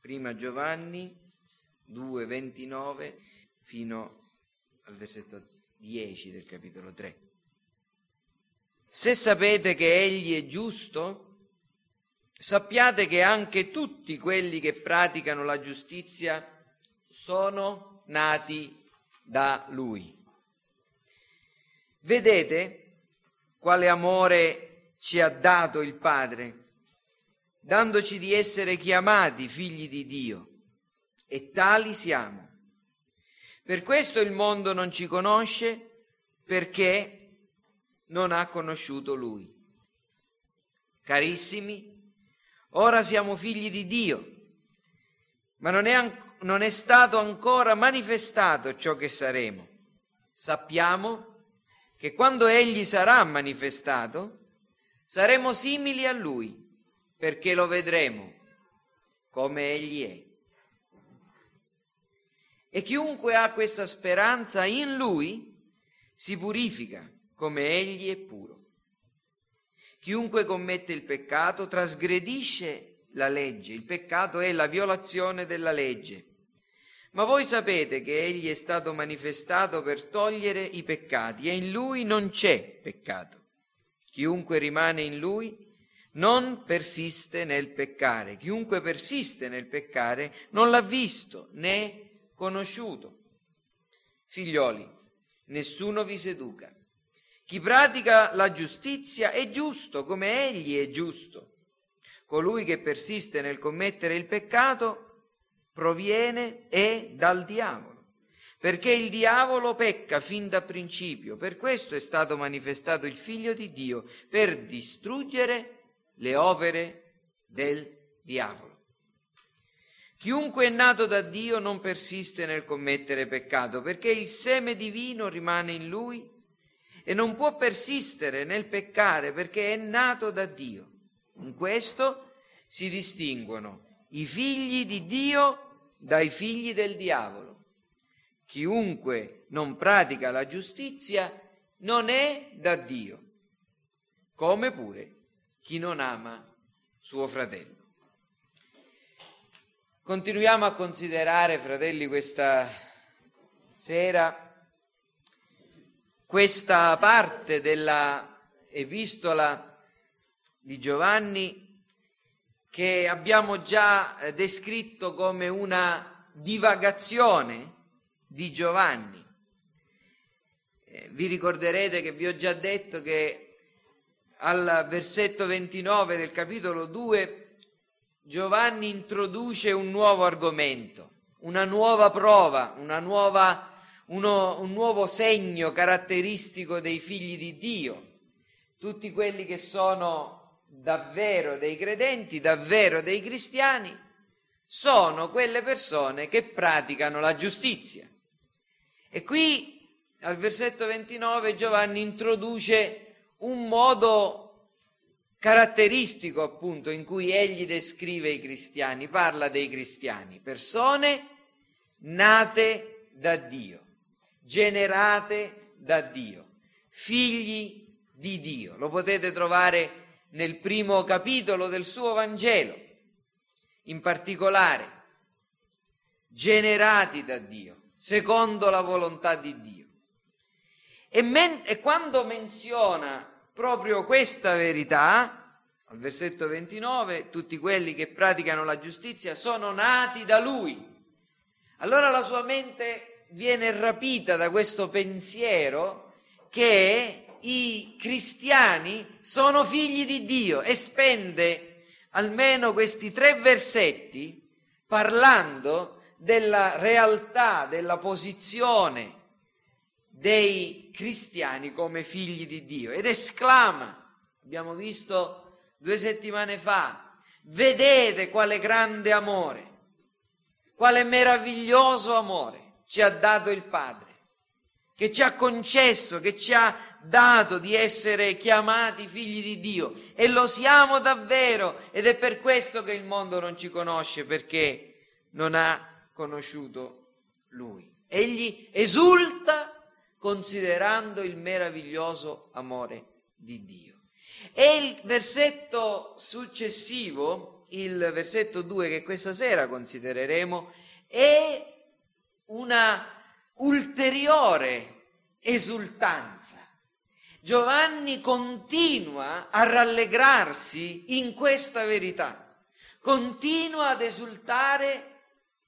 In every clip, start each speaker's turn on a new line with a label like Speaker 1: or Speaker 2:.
Speaker 1: Prima Giovanni 2, 29 fino al versetto 10 del capitolo 3. Se sapete che Egli è giusto, sappiate che anche tutti quelli che praticano la giustizia sono nati da Lui. Vedete quale amore ci ha dato il Padre, dandoci di essere chiamati figli di Dio, e tali siamo. Per questo il mondo non ci conosce, perché non ha conosciuto Lui. Carissimi, ora siamo figli di Dio, ma non è, an- non è stato ancora manifestato ciò che saremo. Sappiamo che quando Egli sarà manifestato, saremo simili a Lui, perché lo vedremo come Egli è. E chiunque ha questa speranza in Lui si purifica come Egli è puro. Chiunque commette il peccato trasgredisce la legge, il peccato è la violazione della legge. Ma voi sapete che Egli è stato manifestato per togliere i peccati e in Lui non c'è peccato. Chiunque rimane in Lui non persiste nel peccare. Chiunque persiste nel peccare non l'ha visto né conosciuto. Figlioli, nessuno vi seduca. Chi pratica la giustizia è giusto come egli è giusto. Colui che persiste nel commettere il peccato proviene e dal diavolo, perché il diavolo pecca fin da principio. Per questo è stato manifestato il figlio di Dio, per distruggere le opere del diavolo. Chiunque è nato da Dio non persiste nel commettere peccato, perché il seme divino rimane in lui e non può persistere nel peccare perché è nato da Dio. In questo si distinguono i figli di Dio dai figli del diavolo. Chiunque non pratica la giustizia non è da Dio, come pure chi non ama suo fratello. Continuiamo a considerare, fratelli, questa sera questa parte della epistola di Giovanni che abbiamo già eh, descritto come una divagazione di Giovanni. Eh, vi ricorderete che vi ho già detto che al versetto 29 del capitolo 2 Giovanni introduce un nuovo argomento, una nuova prova, una nuova uno, un nuovo segno caratteristico dei figli di Dio. Tutti quelli che sono davvero dei credenti, davvero dei cristiani, sono quelle persone che praticano la giustizia. E qui al versetto 29 Giovanni introduce un modo caratteristico appunto in cui egli descrive i cristiani, parla dei cristiani, persone nate da Dio generate da Dio, figli di Dio. Lo potete trovare nel primo capitolo del suo Vangelo, in particolare, generati da Dio, secondo la volontà di Dio. E, men- e quando menziona proprio questa verità, al versetto 29, tutti quelli che praticano la giustizia sono nati da Lui. Allora la sua mente viene rapita da questo pensiero che i cristiani sono figli di Dio e spende almeno questi tre versetti parlando della realtà, della posizione dei cristiani come figli di Dio ed esclama, abbiamo visto due settimane fa, vedete quale grande amore, quale meraviglioso amore ci ha dato il Padre, che ci ha concesso, che ci ha dato di essere chiamati figli di Dio e lo siamo davvero ed è per questo che il mondo non ci conosce perché non ha conosciuto Lui. Egli esulta considerando il meraviglioso amore di Dio. E il versetto successivo il versetto 2 che questa sera considereremo è una ulteriore esultanza. Giovanni continua a rallegrarsi in questa verità, continua ad esultare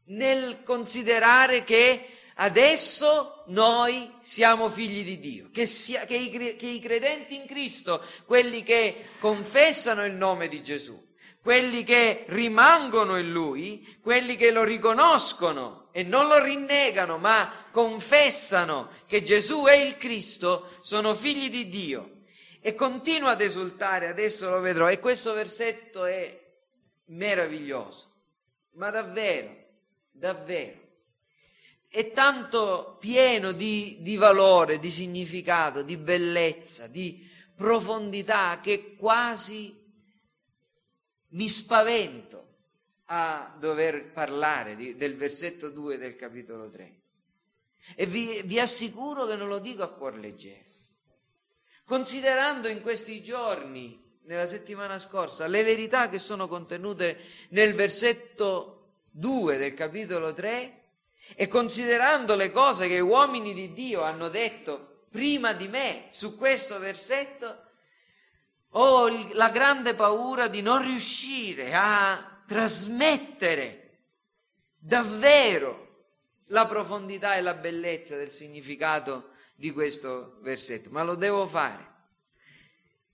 Speaker 1: nel considerare che adesso noi siamo figli di Dio, che, sia, che, i, che i credenti in Cristo, quelli che confessano il nome di Gesù, quelli che rimangono in Lui, quelli che lo riconoscono e non lo rinnegano, ma confessano che Gesù è il Cristo, sono figli di Dio. E continua ad esultare, adesso lo vedrò, e questo versetto è meraviglioso, ma davvero, davvero. È tanto pieno di, di valore, di significato, di bellezza, di profondità che quasi mi spavento a dover parlare di, del versetto 2 del capitolo 3. E vi, vi assicuro che non lo dico a cuor leggero. Considerando in questi giorni, nella settimana scorsa, le verità che sono contenute nel versetto 2 del capitolo 3 e considerando le cose che uomini di Dio hanno detto prima di me su questo versetto, ho la grande paura di non riuscire a trasmettere davvero la profondità e la bellezza del significato di questo versetto, ma lo devo fare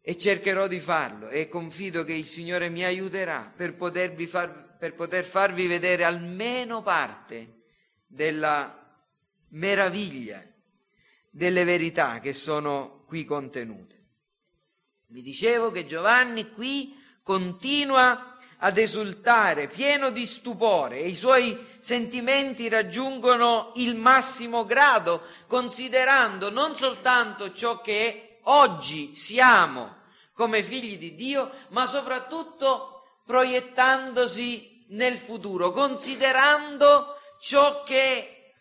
Speaker 1: e cercherò di farlo e confido che il Signore mi aiuterà per, far, per poter farvi vedere almeno parte della meraviglia delle verità che sono qui contenute. Vi dicevo che Giovanni qui continua ad esultare, pieno di stupore, e i suoi sentimenti raggiungono il massimo grado, considerando non soltanto ciò che oggi siamo come figli di Dio, ma soprattutto proiettandosi nel futuro, considerando ciò che,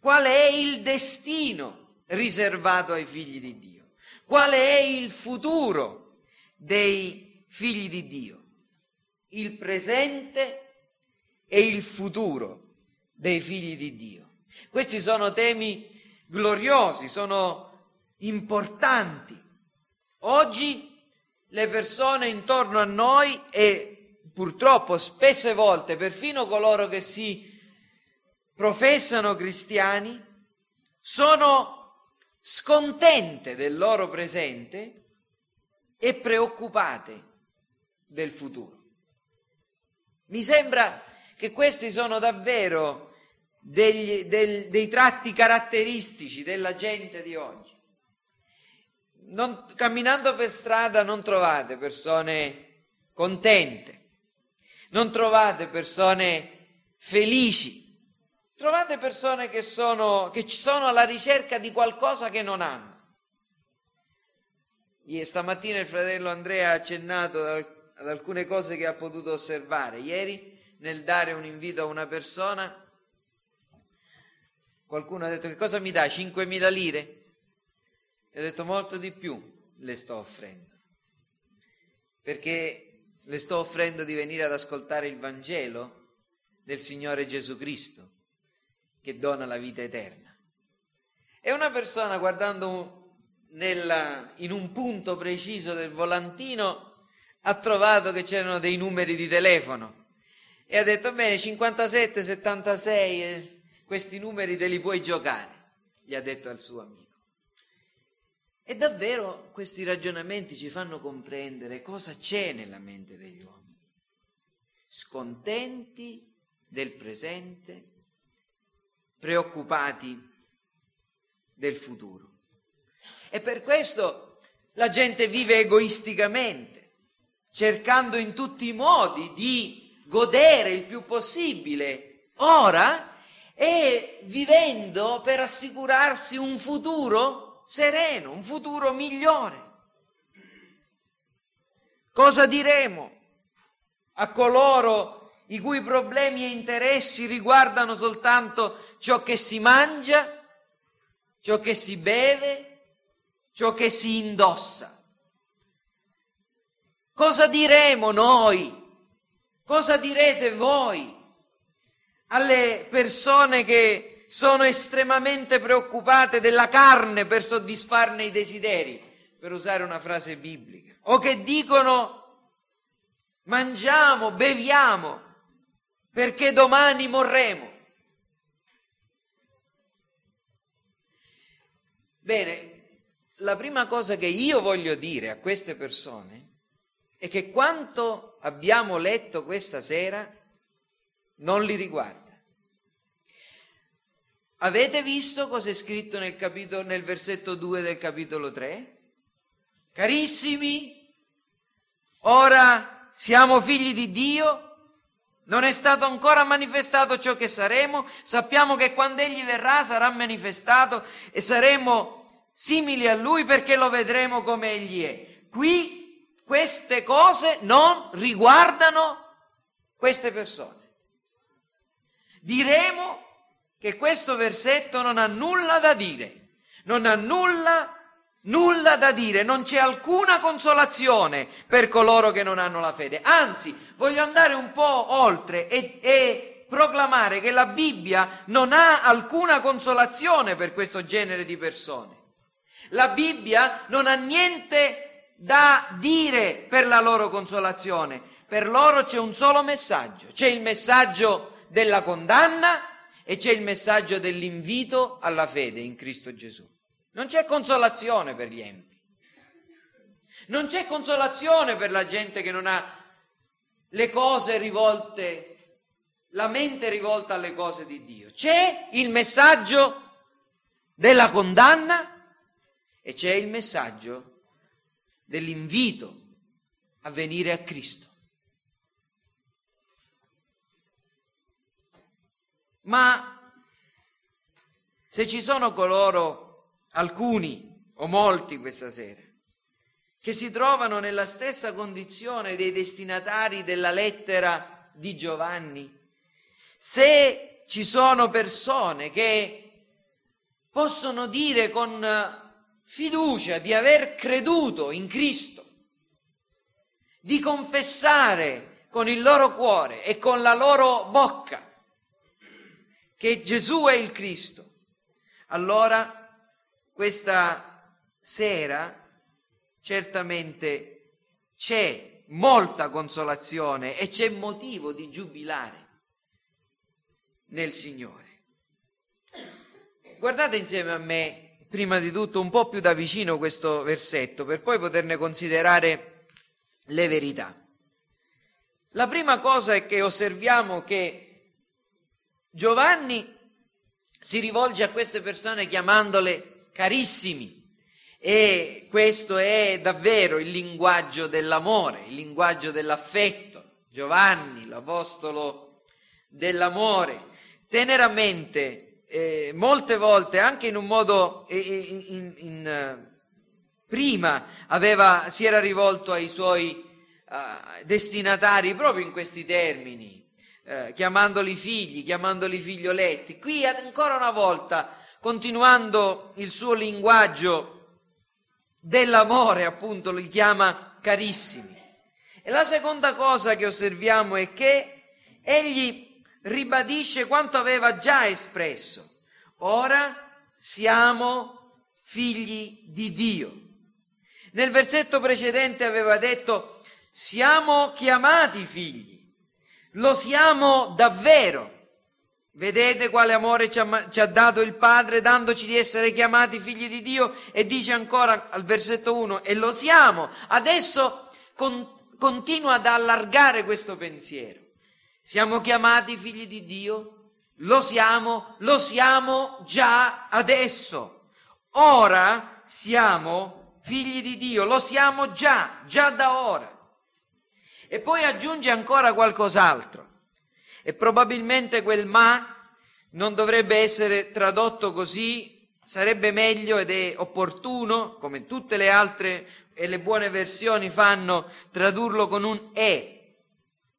Speaker 1: qual è il destino riservato ai figli di Dio qual è il futuro dei figli di Dio, il presente e il futuro dei figli di Dio. Questi sono temi gloriosi, sono importanti. Oggi le persone intorno a noi e purtroppo spesse volte perfino coloro che si professano cristiani sono scontente del loro presente e preoccupate del futuro. Mi sembra che questi sono davvero degli, del, dei tratti caratteristici della gente di oggi. Non, camminando per strada non trovate persone contente, non trovate persone felici, Trovate persone che sono, che sono alla ricerca di qualcosa che non hanno. Ieri, stamattina il fratello Andrea ha accennato ad alcune cose che ha potuto osservare. Ieri, nel dare un invito a una persona, qualcuno ha detto che cosa mi dai? 5.000 lire? E ho detto molto di più le sto offrendo. Perché le sto offrendo di venire ad ascoltare il Vangelo del Signore Gesù Cristo che dona la vita eterna. E una persona guardando nella, in un punto preciso del volantino ha trovato che c'erano dei numeri di telefono e ha detto bene 57, 76, eh, questi numeri te li puoi giocare, gli ha detto al suo amico. E davvero questi ragionamenti ci fanno comprendere cosa c'è nella mente degli uomini. Scontenti del presente, preoccupati del futuro. E per questo la gente vive egoisticamente, cercando in tutti i modi di godere il più possibile ora e vivendo per assicurarsi un futuro sereno, un futuro migliore. Cosa diremo a coloro i cui problemi e interessi riguardano soltanto ciò che si mangia, ciò che si beve, ciò che si indossa. Cosa diremo noi Cosa direte voi alle persone che sono estremamente preoccupate della carne per soddisfarne i desideri, per usare una frase biblica, o che dicono mangiamo, beviamo, perché domani morremo. Bene, la prima cosa che io voglio dire a queste persone è che quanto abbiamo letto questa sera non li riguarda. Avete visto cosa è scritto nel, capitolo, nel versetto 2 del capitolo 3? Carissimi, ora siamo figli di Dio, non è stato ancora manifestato ciò che saremo, sappiamo che quando Egli verrà sarà manifestato e saremo simili a Lui perché lo vedremo come Egli è. Qui queste cose non riguardano queste persone. Diremo che questo versetto non ha nulla da dire, non ha nulla, nulla da dire, non c'è alcuna consolazione per coloro che non hanno la fede. Anzi, voglio andare un po' oltre e, e proclamare che la Bibbia non ha alcuna consolazione per questo genere di persone. La Bibbia non ha niente da dire per la loro consolazione. Per loro c'è un solo messaggio, c'è il messaggio della condanna e c'è il messaggio dell'invito alla fede in Cristo Gesù. Non c'è consolazione per gli empi. Non c'è consolazione per la gente che non ha le cose rivolte, la mente rivolta alle cose di Dio. C'è il messaggio della condanna e c'è il messaggio dell'invito a venire a Cristo. Ma se ci sono coloro, alcuni o molti questa sera, che si trovano nella stessa condizione dei destinatari della lettera di Giovanni, se ci sono persone che possono dire con fiducia di aver creduto in Cristo, di confessare con il loro cuore e con la loro bocca che Gesù è il Cristo, allora questa sera certamente c'è molta consolazione e c'è motivo di giubilare nel Signore. Guardate insieme a me, prima di tutto, un po' più da vicino questo versetto, per poi poterne considerare le verità. La prima cosa è che osserviamo che Giovanni si rivolge a queste persone chiamandole carissimi e questo è davvero il linguaggio dell'amore, il linguaggio dell'affetto. Giovanni, l'apostolo dell'amore, teneramente, eh, molte volte, anche in un modo eh, in, in, in, uh, prima aveva, si era rivolto ai suoi uh, destinatari proprio in questi termini eh, chiamandoli figli, chiamandoli figlioletti. Qui ancora una volta, continuando il suo linguaggio dell'amore, appunto, li chiama carissimi. E la seconda cosa che osserviamo è che egli ribadisce quanto aveva già espresso. Ora siamo figli di Dio. Nel versetto precedente aveva detto siamo chiamati figli. Lo siamo davvero. Vedete quale amore ci ha, ci ha, dato il Padre dandoci di essere chiamati figli di Dio e dice ancora al versetto 1 e lo siamo. Adesso con, continua ad allargare questo pensiero. Siamo chiamati figli di Dio? Lo siamo, lo siamo già adesso. Ora siamo figli di Dio, lo siamo già, già da ora. E poi aggiunge ancora qualcos'altro. E probabilmente quel ma non dovrebbe essere tradotto così, sarebbe meglio ed è opportuno, come tutte le altre e le buone versioni fanno, tradurlo con un e,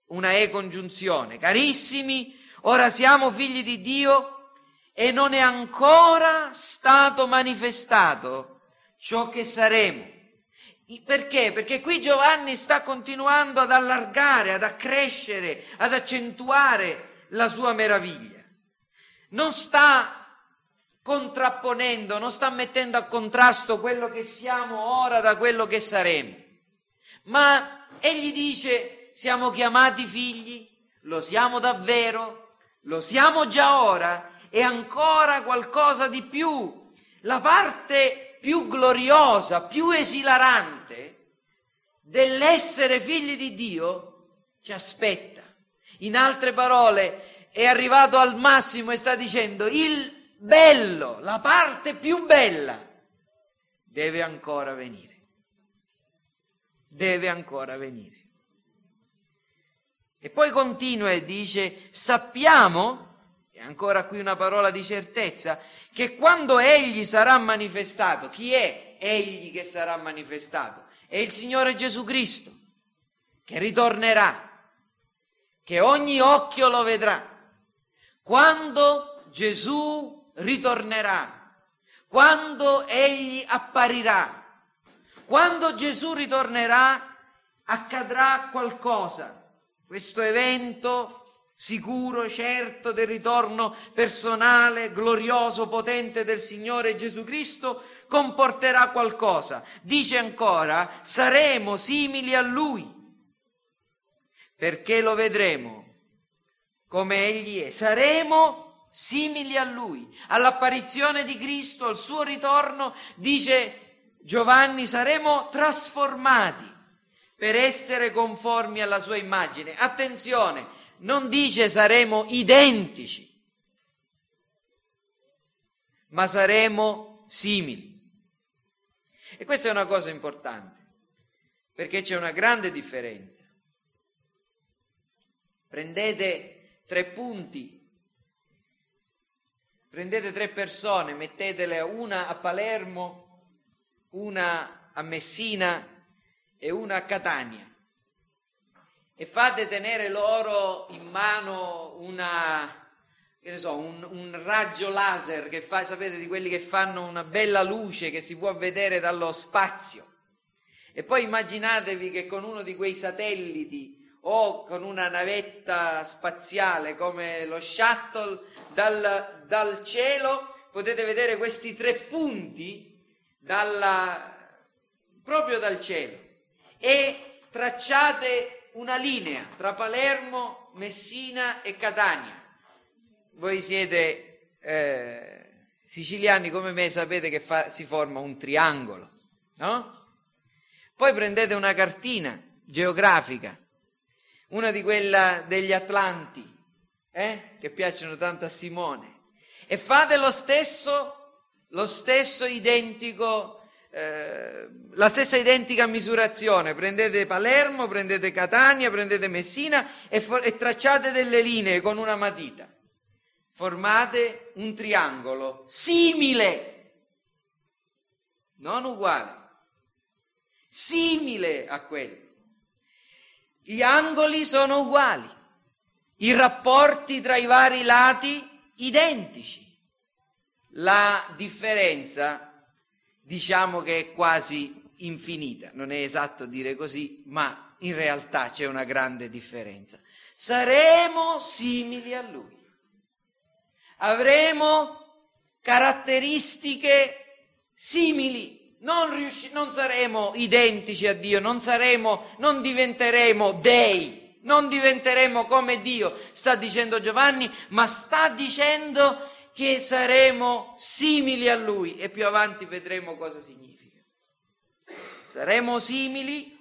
Speaker 1: una e congiunzione. Carissimi, ora siamo figli di Dio e non è ancora stato manifestato ciò che saremo. Perché? Perché qui Giovanni sta continuando ad allargare, ad accrescere, ad accentuare la sua meraviglia. Non sta contrapponendo, non sta mettendo a contrasto quello che siamo ora da quello che saremo. Ma egli dice siamo chiamati figli, lo siamo davvero, lo siamo già ora e ancora qualcosa di più. La parte più gloriosa, più esilarante dell'essere figli di Dio ci aspetta. In altre parole, è arrivato al massimo e sta dicendo il bello, la parte più bella, deve ancora venire. Deve ancora venire. E poi continua e dice, sappiamo, e ancora qui una parola di certezza, che quando egli sarà manifestato, chi è egli che sarà manifestato? È il Signore Gesù Cristo, che ritornerà, che ogni occhio lo vedrà. Quando Gesù ritornerà, quando egli apparirà, quando Gesù ritornerà, accadrà qualcosa questo evento sicuro, certo del ritorno personale, glorioso, potente del Signore Gesù Cristo comporterà qualcosa. Dice ancora, saremo simili a Lui, perché lo vedremo come Egli è. Saremo simili a Lui. All'apparizione di Cristo, al suo ritorno, dice Giovanni, saremo trasformati per essere conformi alla sua immagine. Attenzione, non dice saremo identici, ma saremo simili. E questa è una cosa importante, perché c'è una grande differenza. Prendete tre punti, prendete tre persone, mettetele una a Palermo, una a Messina e una a Catania e fate tenere loro in mano una, so, un, un, raggio laser che fa, sapete, di quelli che fanno una bella luce che si può vedere dallo spazio. E poi immaginatevi che con uno di quei satelliti o con una navetta spaziale come lo shuttle dal, dal cielo potete vedere questi tre punti dalla, proprio dal cielo e tracciate una linea tra Palermo, Messina e Catania. Voi siete eh, siciliani come me, sapete che fa, si forma un triangolo, no? Poi prendete una cartina geografica, una di quella degli Atlanti, eh, che piacciono tanto a Simone, e fate lo stesso, lo stesso identico eh, la stessa identica misurazione, prendete Palermo, prendete Catania, prendete Messina e, for- e tracciate delle linee con una matita. Formate un triangolo simile, non uguale, simile a quello. Gli angoli sono uguali, i rapporti tra i vari lati identici. La differenza diciamo che è quasi infinita, non è esatto dire così, ma in realtà c'è una grande differenza. Saremo simili a Lui, avremo caratteristiche simili, non, riusci- non saremo identici a Dio, non, saremo, non diventeremo dei, non diventeremo come Dio, sta dicendo Giovanni, ma sta dicendo che saremo simili a Lui e più avanti vedremo cosa significa. Saremo simili,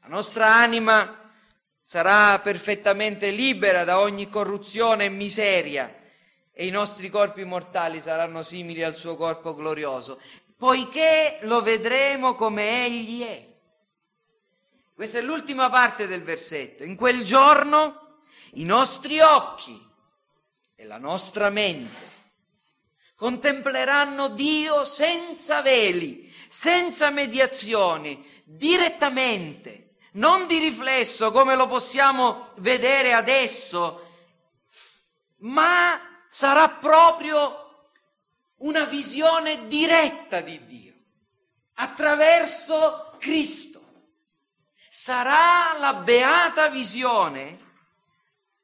Speaker 1: la nostra anima sarà perfettamente libera da ogni corruzione e miseria e i nostri corpi mortali saranno simili al suo corpo glorioso, poiché lo vedremo come Egli è. Questa è l'ultima parte del versetto. In quel giorno i nostri occhi e la nostra mente contempleranno Dio senza veli, senza mediazioni, direttamente, non di riflesso come lo possiamo vedere adesso, ma sarà proprio una visione diretta di Dio. attraverso Cristo. Sarà la beata visione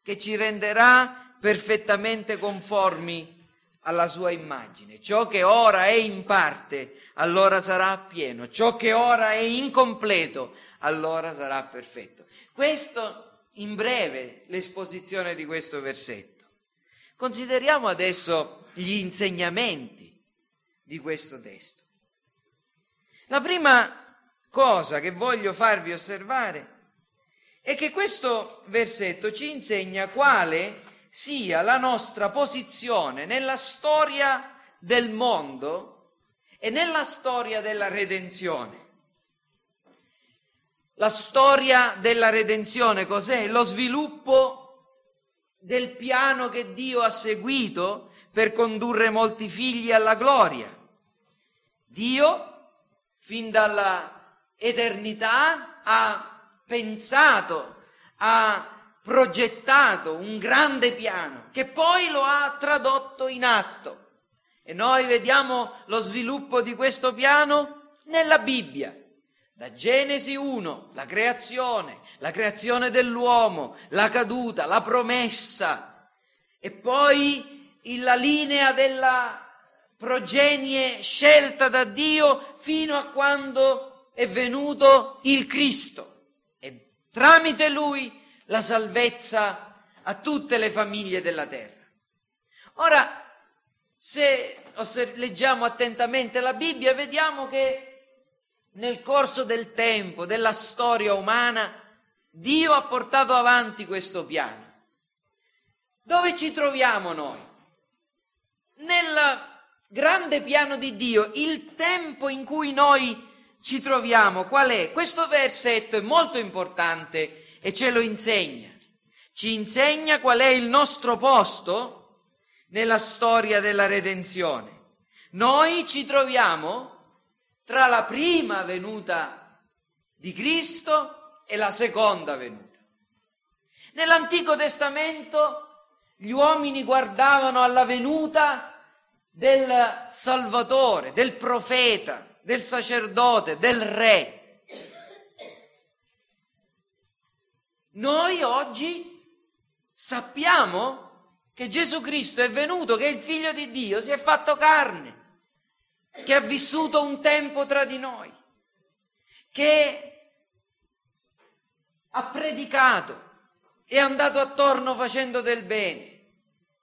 Speaker 1: che ci renderà perfettamente conformi alla sua immagine. Ciò che ora è in parte, allora sarà pieno. Ciò che ora è incompleto, allora sarà perfetto. Questo in breve l'esposizione di questo versetto. Consideriamo adesso gli insegnamenti di questo testo. La prima cosa che voglio farvi osservare è che questo versetto ci insegna quale sia la nostra posizione nella storia del mondo e nella storia della redenzione. La storia della redenzione cos'è? Lo sviluppo del piano che Dio ha seguito per condurre molti figli alla gloria. Dio, fin dalla eternità, ha pensato, ha progettato un grande piano che poi lo ha tradotto in atto. E noi vediamo lo sviluppo di questo piano nella Bibbia. Da Genesi 1, la creazione, la creazione dell'uomo, la caduta, la promessa e poi la linea della progenie scelta da Dio fino a quando è venuto il Cristo. E tramite lui la salvezza a tutte le famiglie della terra. Ora, se leggiamo attentamente la Bibbia, vediamo che nel corso del tempo, della storia umana, Dio ha portato avanti questo piano. Dove ci troviamo noi? Nel grande piano di Dio, il tempo in cui noi ci troviamo, qual è? Questo versetto è molto importante e ce lo insegna. Ci insegna qual è il nostro posto nella storia della redenzione. Noi ci troviamo tra la prima venuta di Cristo e la seconda venuta. Nell'Antico Testamento gli uomini guardavano alla venuta del Salvatore, del profeta, del sacerdote, del re. Noi oggi sappiamo che Gesù Cristo è venuto, che il figlio di Dio si è fatto carne, che ha vissuto un tempo tra di noi, che ha predicato, è andato attorno facendo del bene,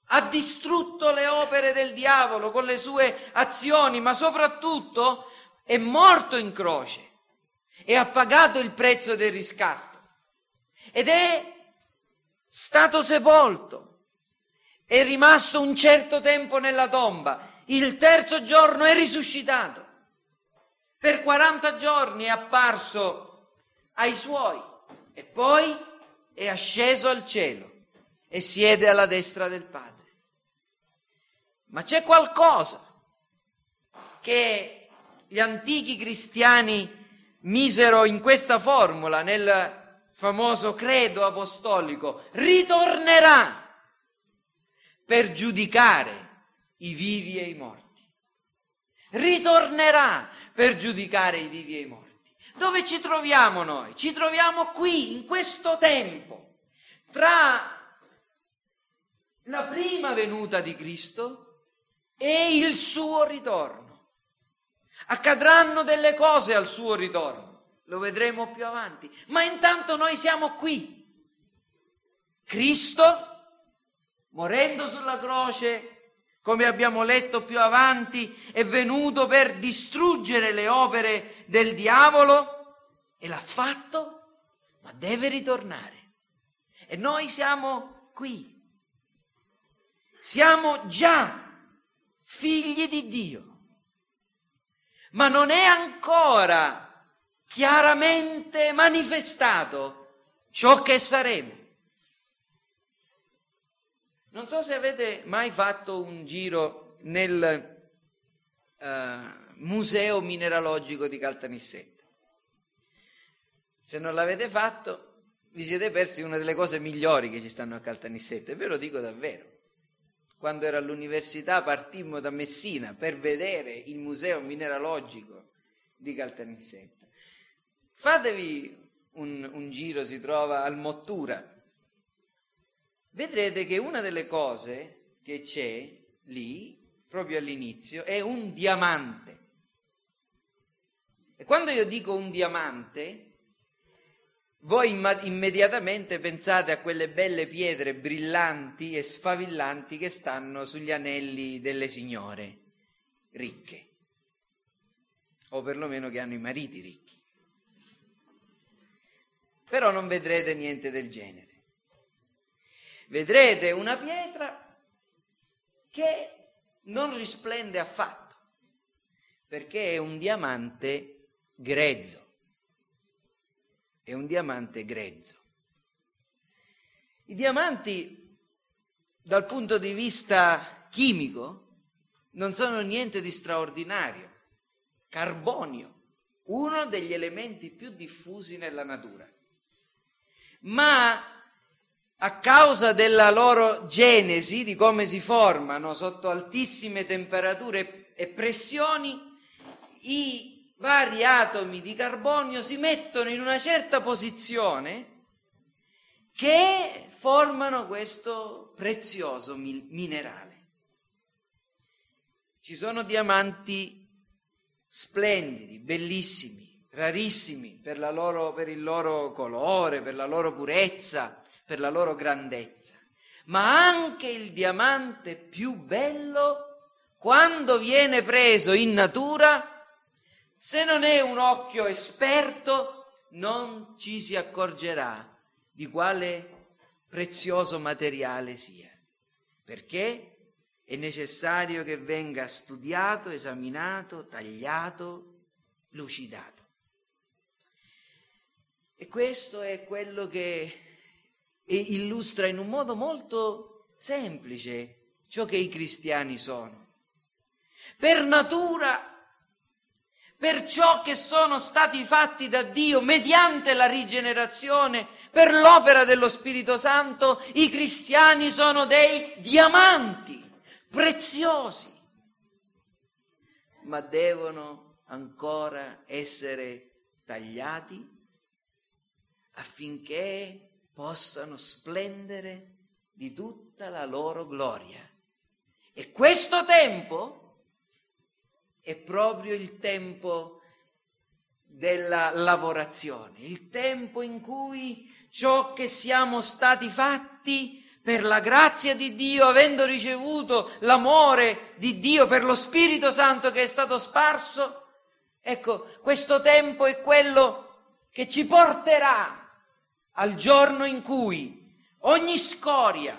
Speaker 1: ha distrutto le opere del diavolo con le sue azioni, ma soprattutto è morto in croce e ha pagato il prezzo del riscatto ed è stato sepolto. È rimasto un certo tempo nella tomba. Il terzo giorno è risuscitato. Per 40 giorni è apparso ai suoi e poi è asceso al cielo e siede alla destra del Padre. Ma c'è qualcosa che gli antichi cristiani misero in questa formula nel famoso credo apostolico, ritornerà per giudicare i vivi e i morti. Ritornerà per giudicare i vivi e i morti. Dove ci troviamo noi? Ci troviamo qui, in questo tempo, tra la prima venuta di Cristo e il suo ritorno. Accadranno delle cose al suo ritorno lo vedremo più avanti. Ma intanto noi siamo qui. Cristo, morendo sulla croce, come abbiamo letto più avanti, è venuto per distruggere le opere del diavolo e l'ha fatto, ma deve ritornare. E noi siamo qui. Siamo già figli di Dio. Ma non è ancora chiaramente manifestato ciò che saremo. Non so se avete mai fatto un giro nel uh, Museo Mineralogico di Caltanissetta. Se non l'avete fatto, vi siete persi una delle cose migliori che ci stanno a Caltanissetta, ve lo dico davvero. Quando ero all'università partimmo da Messina per vedere il Museo Mineralogico di Caltanissetta. Fatevi un, un giro, si trova al Mottura. Vedrete che una delle cose che c'è lì, proprio all'inizio, è un diamante. E quando io dico un diamante, voi immediatamente pensate a quelle belle pietre brillanti e sfavillanti che stanno sugli anelli delle signore ricche, o perlomeno che hanno i mariti ricchi. Però non vedrete niente del genere. Vedrete una pietra che non risplende affatto, perché è un diamante grezzo è un diamante grezzo. I diamanti, dal punto di vista chimico, non sono niente di straordinario. Carbonio, uno degli elementi più diffusi nella natura. Ma a causa della loro genesi, di come si formano sotto altissime temperature e pressioni, i vari atomi di carbonio si mettono in una certa posizione che formano questo prezioso minerale. Ci sono diamanti splendidi, bellissimi, rarissimi per, loro, per il loro colore, per la loro purezza, per la loro grandezza, ma anche il diamante più bello, quando viene preso in natura, se non è un occhio esperto, non ci si accorgerà di quale prezioso materiale sia. Perché è necessario che venga studiato, esaminato, tagliato, lucidato. E questo è quello che illustra in un modo molto semplice ciò che i cristiani sono. Per natura per ciò che sono stati fatti da Dio mediante la rigenerazione, per l'opera dello Spirito Santo, i cristiani sono dei diamanti preziosi, ma devono ancora essere tagliati affinché possano splendere di tutta la loro gloria. E questo tempo è proprio il tempo della lavorazione, il tempo in cui ciò che siamo stati fatti per la grazia di Dio, avendo ricevuto l'amore di Dio per lo Spirito Santo che è stato sparso, ecco, questo tempo è quello che ci porterà al giorno in cui ogni scoria,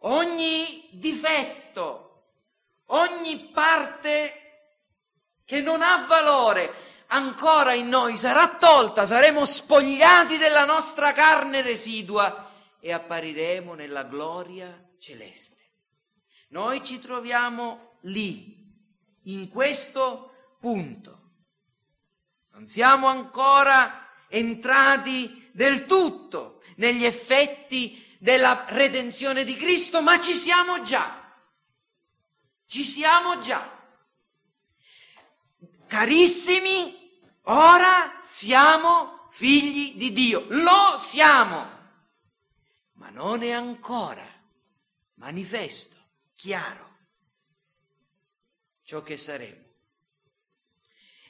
Speaker 1: ogni difetto, ogni parte che non ha valore ancora in noi sarà tolta, saremo spogliati della nostra carne residua e appariremo nella gloria celeste. Noi ci troviamo lì, in questo punto. Non siamo ancora entrati del tutto negli effetti della redenzione di Cristo, ma ci siamo già. Ci siamo già. Carissimi, ora siamo figli di Dio, lo siamo, ma non è ancora manifesto, chiaro, ciò che saremo.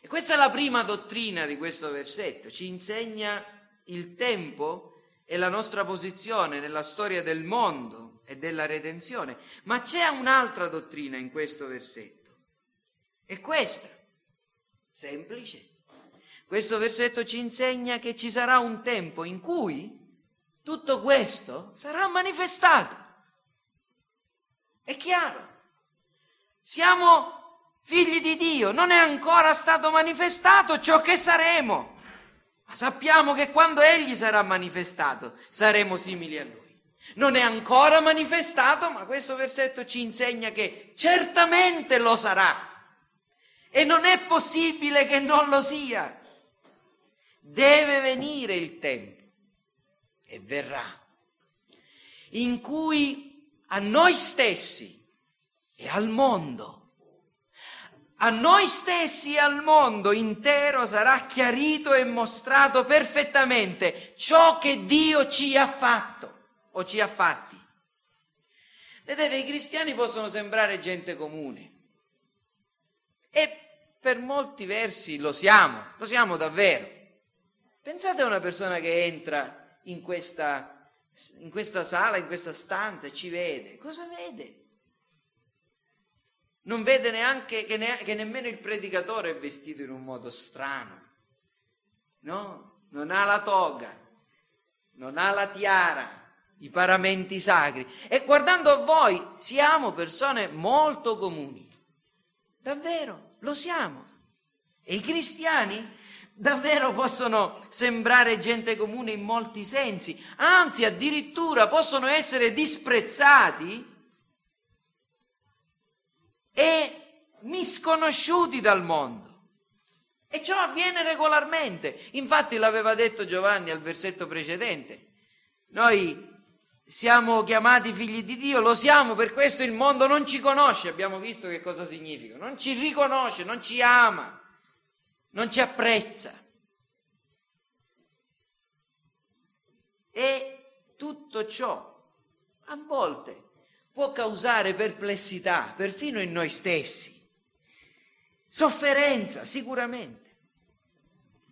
Speaker 1: E questa è la prima dottrina di questo versetto, ci insegna il tempo e la nostra posizione nella storia del mondo e della redenzione. Ma c'è un'altra dottrina in questo versetto, è questa. Semplice. Questo versetto ci insegna che ci sarà un tempo in cui tutto questo sarà manifestato. È chiaro. Siamo figli di Dio, non è ancora stato manifestato ciò che saremo, ma sappiamo che quando Egli sarà manifestato saremo simili a Lui. Non è ancora manifestato, ma questo versetto ci insegna che certamente lo sarà e non è possibile che non lo sia. Deve venire il tempo e verrà in cui a noi stessi e al mondo, a noi stessi e al mondo intero sarà chiarito e mostrato perfettamente ciò che Dio ci ha fatto o ci ha fatti. Vedete, i cristiani possono sembrare gente comune e per molti versi lo siamo, lo siamo davvero. Pensate a una persona che entra in questa, in questa sala, in questa stanza e ci vede, cosa vede? Non vede neanche che, ne, che nemmeno il predicatore è vestito in un modo strano, no? Non ha la toga, non ha la tiara, i paramenti sacri. E guardando a voi, siamo persone molto comuni. Davvero, lo siamo. E i cristiani davvero possono sembrare gente comune in molti sensi, anzi addirittura possono essere disprezzati e misconosciuti dal mondo. E ciò avviene regolarmente. Infatti l'aveva detto Giovanni al versetto precedente. Noi siamo chiamati figli di Dio, lo siamo, per questo il mondo non ci conosce, abbiamo visto che cosa significa, non ci riconosce, non ci ama, non ci apprezza. E tutto ciò a volte può causare perplessità, perfino in noi stessi, sofferenza sicuramente.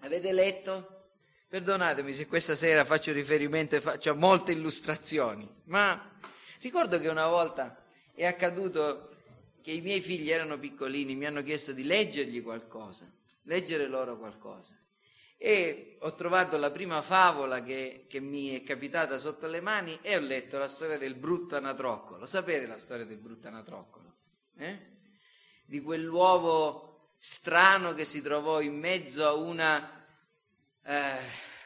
Speaker 1: Avete letto? Perdonatemi se questa sera faccio riferimento e faccio molte illustrazioni, ma ricordo che una volta è accaduto che i miei figli erano piccolini, mi hanno chiesto di leggergli qualcosa, leggere loro qualcosa e ho trovato la prima favola che, che, mi è capitata sotto le mani e ho letto la storia del brutto anatroccolo. Sapete la storia del brutto anatroccolo? Eh? Di quell'uovo strano che si trovò in mezzo a una eh,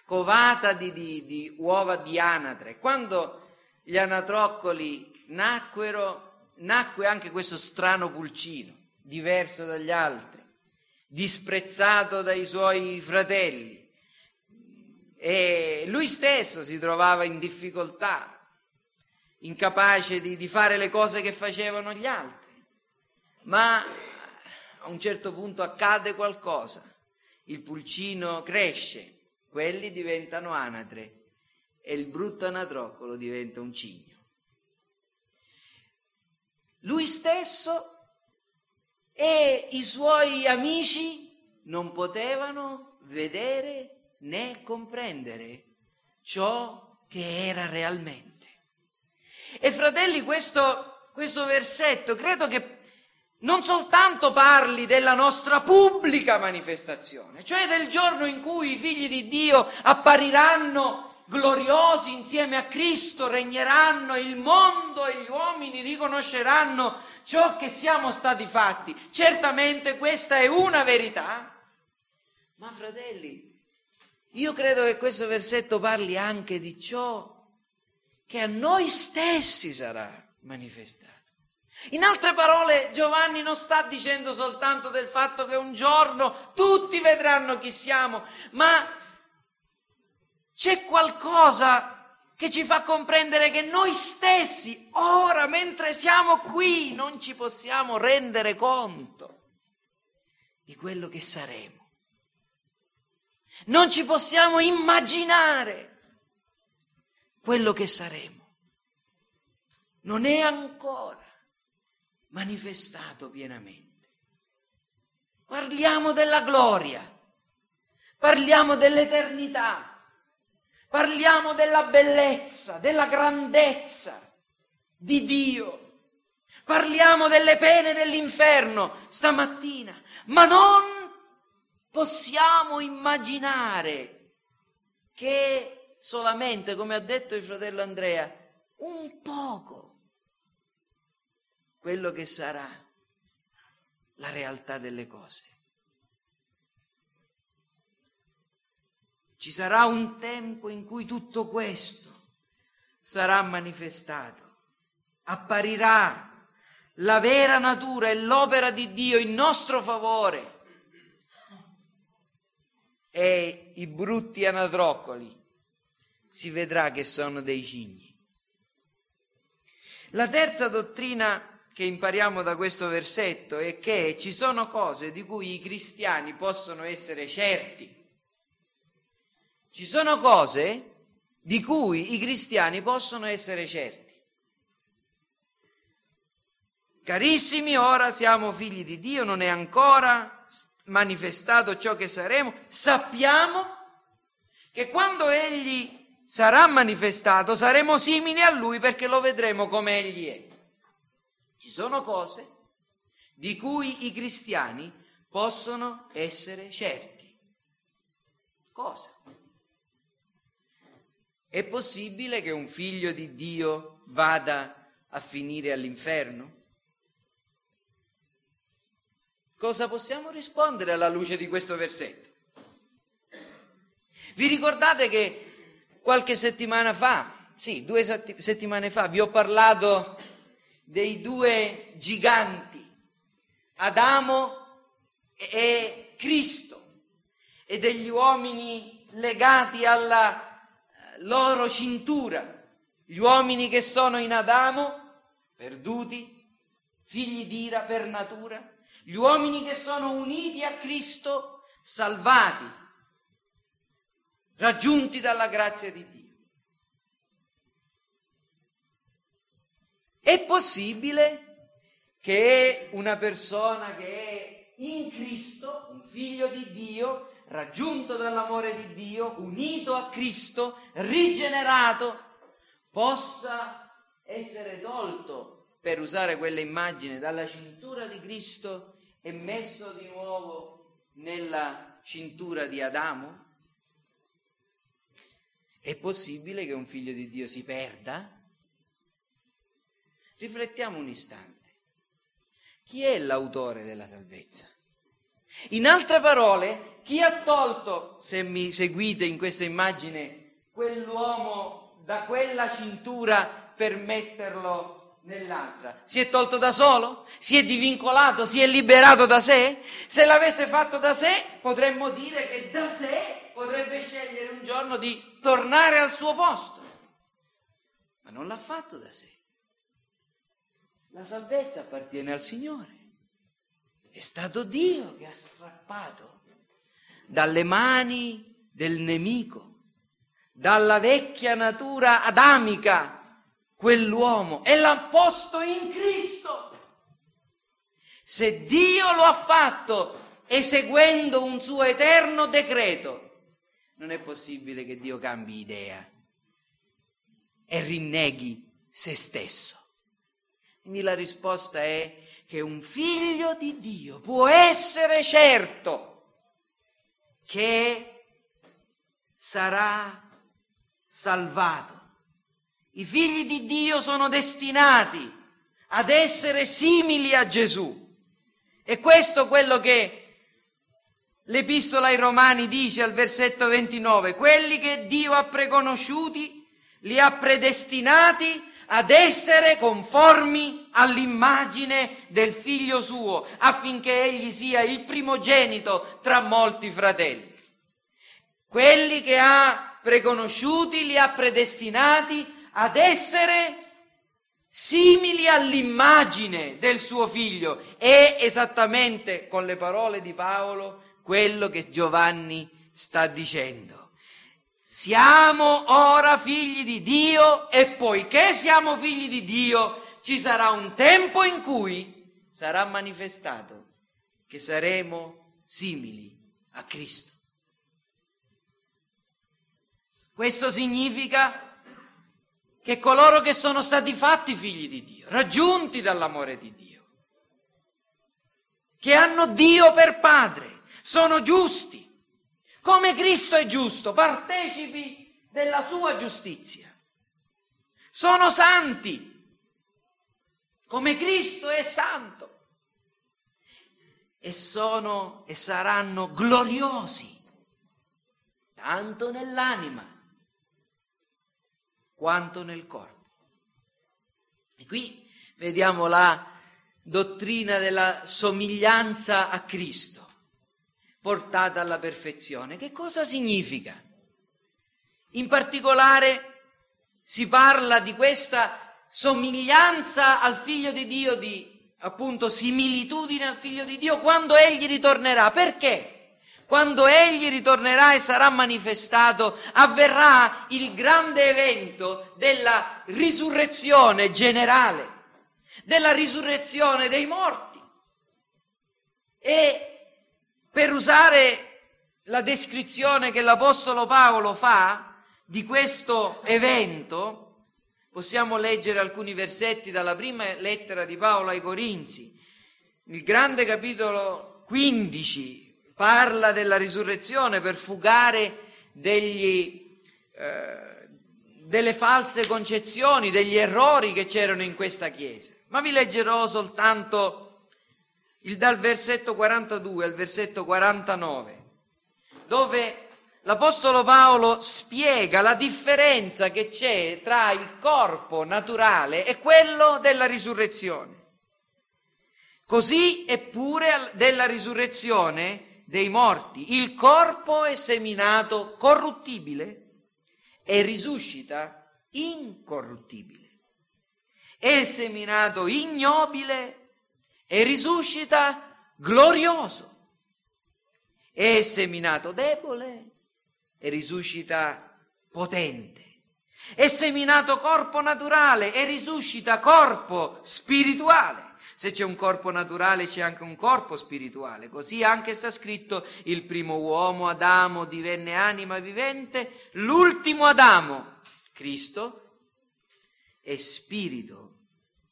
Speaker 1: covata di, di, di uova di anatre. Quando gli anatroccoli nacquero, nacque anche questo strano pulcino, diverso dagli altri disprezzato dai suoi fratelli e lui stesso si trovava in difficoltà, incapace di, di fare le cose che facevano gli altri. Ma a un certo punto accade qualcosa, il pulcino cresce, quelli diventano anatre e il brutto anatroccolo diventa un cigno. Lui stesso e i suoi amici non potevano vedere né comprendere ciò che era realmente. E fratelli, questo, questo versetto credo che non soltanto parli della nostra pubblica manifestazione, cioè del giorno in cui i figli di Dio appariranno gloriosi insieme a Cristo, regneranno il mondo e gli uomini riconosceranno ciò che siamo stati fatti. Certamente questa è una verità, ma fratelli, io credo che questo versetto parli anche di ciò che a noi stessi sarà manifestato. In altre parole, Giovanni non sta dicendo soltanto del fatto che un giorno tutti vedranno chi siamo, ma c'è qualcosa che ci fa comprendere che noi stessi, ora mentre siamo qui, non ci possiamo rendere conto di quello che saremo. Non ci possiamo immaginare quello che saremo. Non è ancora manifestato pienamente. Parliamo della gloria, parliamo dell'eternità Parliamo della bellezza, della grandezza di Dio. Parliamo delle pene dell'inferno stamattina, ma non possiamo immaginare che solamente, come ha detto il fratello Andrea, un poco quello che sarà la realtà delle cose. Ci sarà un tempo in cui tutto questo sarà manifestato, apparirà la vera natura e l'opera di Dio in nostro favore e i brutti anatroccoli si vedrà che sono dei cigni. La terza dottrina che impariamo da questo versetto è che ci sono cose di cui i cristiani possono essere certi. Ci sono cose di cui i cristiani possono essere certi. Carissimi, ora siamo figli di Dio, non è ancora manifestato ciò che saremo. Sappiamo che quando Egli sarà manifestato saremo simili a Lui perché lo vedremo come Egli è. Ci sono cose di cui i cristiani possono essere certi. Cosa? È possibile che un figlio di Dio vada a finire all'inferno? Cosa possiamo rispondere alla luce di questo versetto? Vi ricordate che qualche settimana fa, sì, due settimane fa, vi ho parlato dei due giganti, Adamo e Cristo, e degli uomini legati alla loro cintura, gli uomini che sono in Adamo, perduti, figli d'ira per natura, gli uomini che sono uniti a Cristo, salvati, raggiunti dalla grazia di Dio. È possibile che una persona che è in Cristo, un figlio di Dio, raggiunto dall'amore di Dio, unito a Cristo, rigenerato, possa essere tolto, per usare quella immagine, dalla cintura di Cristo e messo di nuovo nella cintura di Adamo? È possibile che un figlio di Dio si perda? Riflettiamo un istante. Chi è l'autore della salvezza? In altre parole, chi ha tolto, se mi seguite in questa immagine, quell'uomo da quella cintura per metterlo nell'altra? Si è tolto da solo? Si è divincolato? Si è liberato da sé? Se l'avesse fatto da sé, potremmo dire che da sé potrebbe scegliere un giorno di tornare al suo posto. Ma non l'ha fatto da sé. La salvezza appartiene al Signore. È stato Dio che ha strappato dalle mani del nemico, dalla vecchia natura adamica, quell'uomo e l'ha posto in Cristo. Se Dio lo ha fatto eseguendo un suo eterno decreto, non è possibile che Dio cambi idea e rinneghi se stesso. Quindi la risposta è che un figlio di Dio può essere certo che sarà salvato. I figli di Dio sono destinati ad essere simili a Gesù. E questo è quello che l'epistola ai Romani dice al versetto 29. Quelli che Dio ha preconosciuti, li ha predestinati ad essere conformi all'immagine del figlio suo, affinché egli sia il primogenito tra molti fratelli. Quelli che ha preconosciuti li ha predestinati ad essere simili all'immagine del suo figlio. È esattamente con le parole di Paolo quello che Giovanni sta dicendo. Siamo ora figli di Dio e poiché siamo figli di Dio ci sarà un tempo in cui sarà manifestato che saremo simili a Cristo. Questo significa che coloro che sono stati fatti figli di Dio, raggiunti dall'amore di Dio, che hanno Dio per padre, sono giusti, come Cristo è giusto, partecipi della sua giustizia. Sono santi, come Cristo è santo. E sono e saranno gloriosi, tanto nell'anima quanto nel corpo. E qui vediamo la dottrina della somiglianza a Cristo portata alla perfezione. Che cosa significa? In particolare si parla di questa somiglianza al figlio di Dio, di appunto similitudine al figlio di Dio quando egli ritornerà. Perché? Quando egli ritornerà e sarà manifestato, avverrà il grande evento della risurrezione generale, della risurrezione dei morti. E per usare la descrizione che l'Apostolo Paolo fa di questo evento, possiamo leggere alcuni versetti dalla prima lettera di Paolo ai Corinzi, il grande capitolo 15, parla della risurrezione per fugare degli, eh, delle false concezioni, degli errori che c'erano in questa Chiesa. Ma vi leggerò soltanto il, dal versetto 42 al versetto 49, dove l'Apostolo Paolo spiega la differenza che c'è tra il corpo naturale e quello della risurrezione. Così è pure della risurrezione dei morti, il corpo è seminato corruttibile e risuscita incorruttibile. È seminato ignobile e risuscita glorioso. È seminato debole e risuscita potente. È seminato corpo naturale e risuscita corpo spirituale. Se c'è un corpo naturale c'è anche un corpo spirituale. Così anche sta scritto il primo uomo, Adamo, divenne anima vivente, l'ultimo Adamo, Cristo, è spirito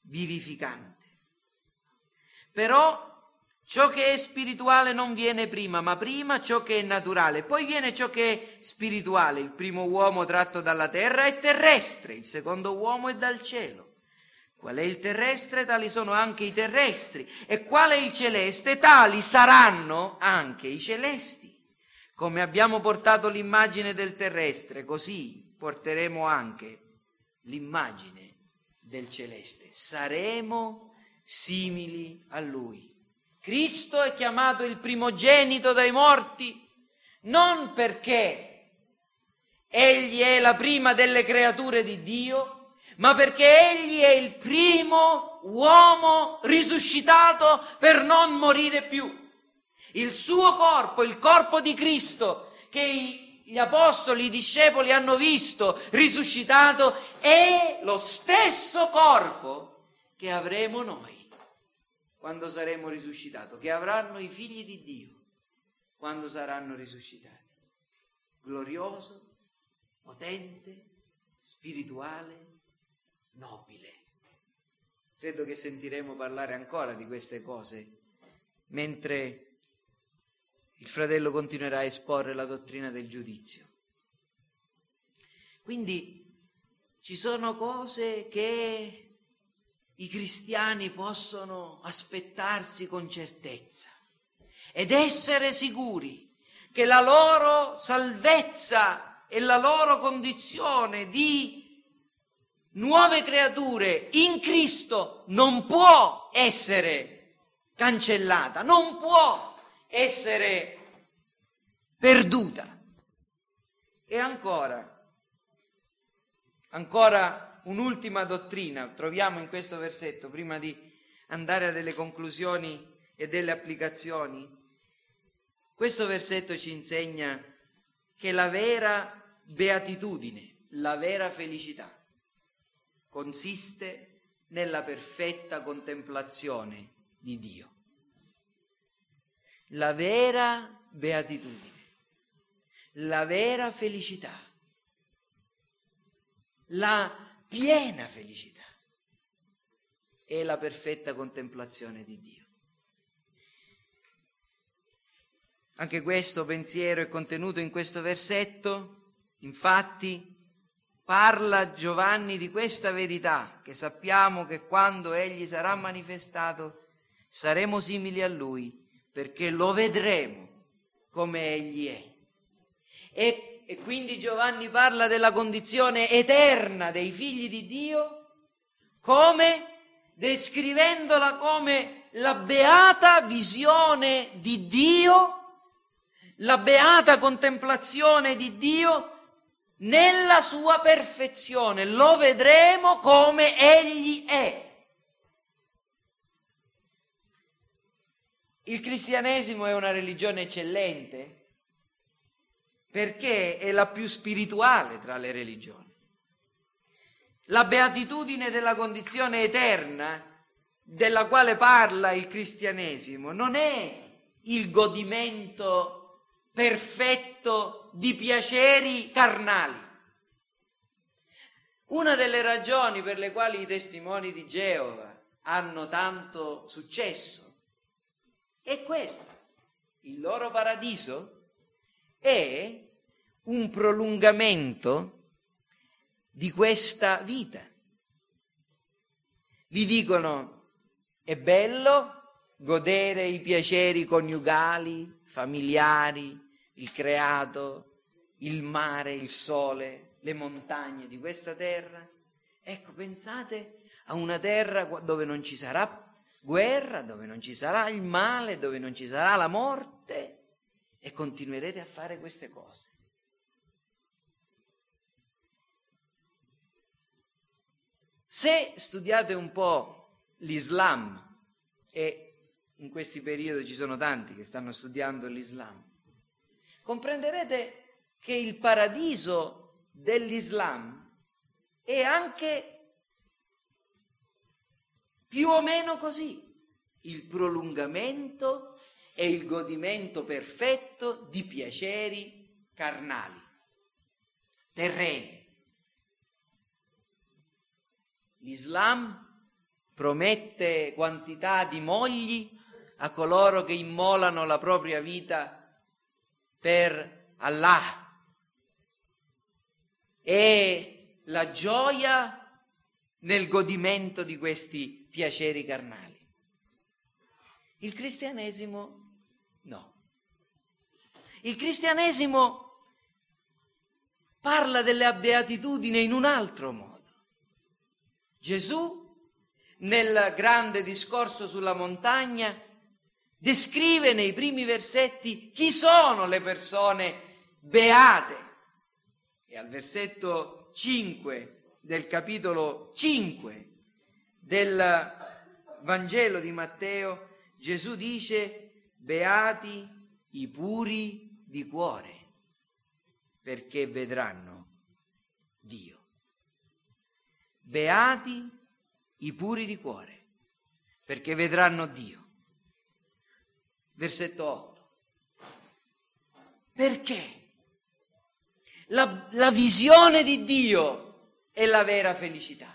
Speaker 1: vivificante. Però ciò che è spirituale non viene prima, ma prima ciò che è naturale, poi viene ciò che è spirituale. Il primo uomo tratto dalla terra è terrestre, il secondo uomo è dal cielo. Qual è il terrestre? Tali sono anche i terrestri. E qual è il celeste? Tali saranno anche i celesti. Come abbiamo portato l'immagine del terrestre, così porteremo anche l'immagine del celeste. Saremo simili a lui. Cristo è chiamato il primogenito dai morti non perché egli è la prima delle creature di Dio, ma perché egli è il primo uomo risuscitato per non morire più. Il suo corpo, il corpo di Cristo, che gli apostoli, i discepoli hanno visto risuscitato, è lo stesso corpo che avremo noi quando saremo risuscitati, che avranno i figli di Dio quando saranno risuscitati. Glorioso, potente, spirituale, nobile. Credo che sentiremo parlare ancora di queste cose mentre il fratello continuerà a esporre la dottrina del giudizio. Quindi ci sono cose che i cristiani possono aspettarsi con certezza ed essere sicuri che la loro salvezza e la loro condizione di nuove creature in Cristo non può essere cancellata, non può essere perduta. E ancora, ancora un'ultima dottrina troviamo in questo versetto, prima di andare a delle conclusioni e delle applicazioni. Questo versetto ci insegna che la vera beatitudine, la vera felicità, consiste nella perfetta contemplazione di Dio. La vera beatitudine, la vera felicità, la piena felicità è la perfetta contemplazione di Dio. Anche questo pensiero è contenuto in questo versetto, infatti parla Giovanni di questa verità, che sappiamo che quando egli sarà manifestato saremo simili a lui, perché lo vedremo come egli è. E, e quindi Giovanni parla della condizione eterna dei figli di Dio, come descrivendola come la beata visione di Dio, la beata contemplazione di Dio nella sua perfezione, lo vedremo come egli è. Il cristianesimo è una religione eccellente perché è la più spirituale tra le religioni. La beatitudine della condizione eterna della quale parla il cristianesimo non è il godimento perfetto di piaceri carnali. Una delle ragioni per le quali i testimoni di Geova hanno tanto successo è questa. Il loro paradiso è un prolungamento di questa vita. Vi dicono, è bello godere i piaceri coniugali, familiari, il creato, il mare, il sole, le montagne di questa terra. Ecco, pensate a una terra dove non ci sarà guerra, dove non ci sarà il male, dove non ci sarà la morte e continuerete a fare queste cose. Se studiate un po' l'Islam, e in questi periodi ci sono tanti che stanno studiando l'Islam, comprenderete che il paradiso dell'Islam è anche più o meno così, il prolungamento e il godimento perfetto di piaceri carnali, terreni. L'Islam promette quantità di mogli a coloro che immolano la propria vita per Allah e la gioia nel godimento di questi piaceri carnali. Il cristianesimo No. Il cristianesimo parla delle beatitudini in un altro modo. Gesù, nel grande discorso sulla montagna, descrive nei primi versetti chi sono le persone beate. E al versetto 5 del capitolo 5 del Vangelo di Matteo, Gesù dice Beati i puri di cuore, perché vedranno Dio. Beati i puri di cuore, perché vedranno Dio. Versetto 8. Perché? La, la visione di Dio è la vera felicità.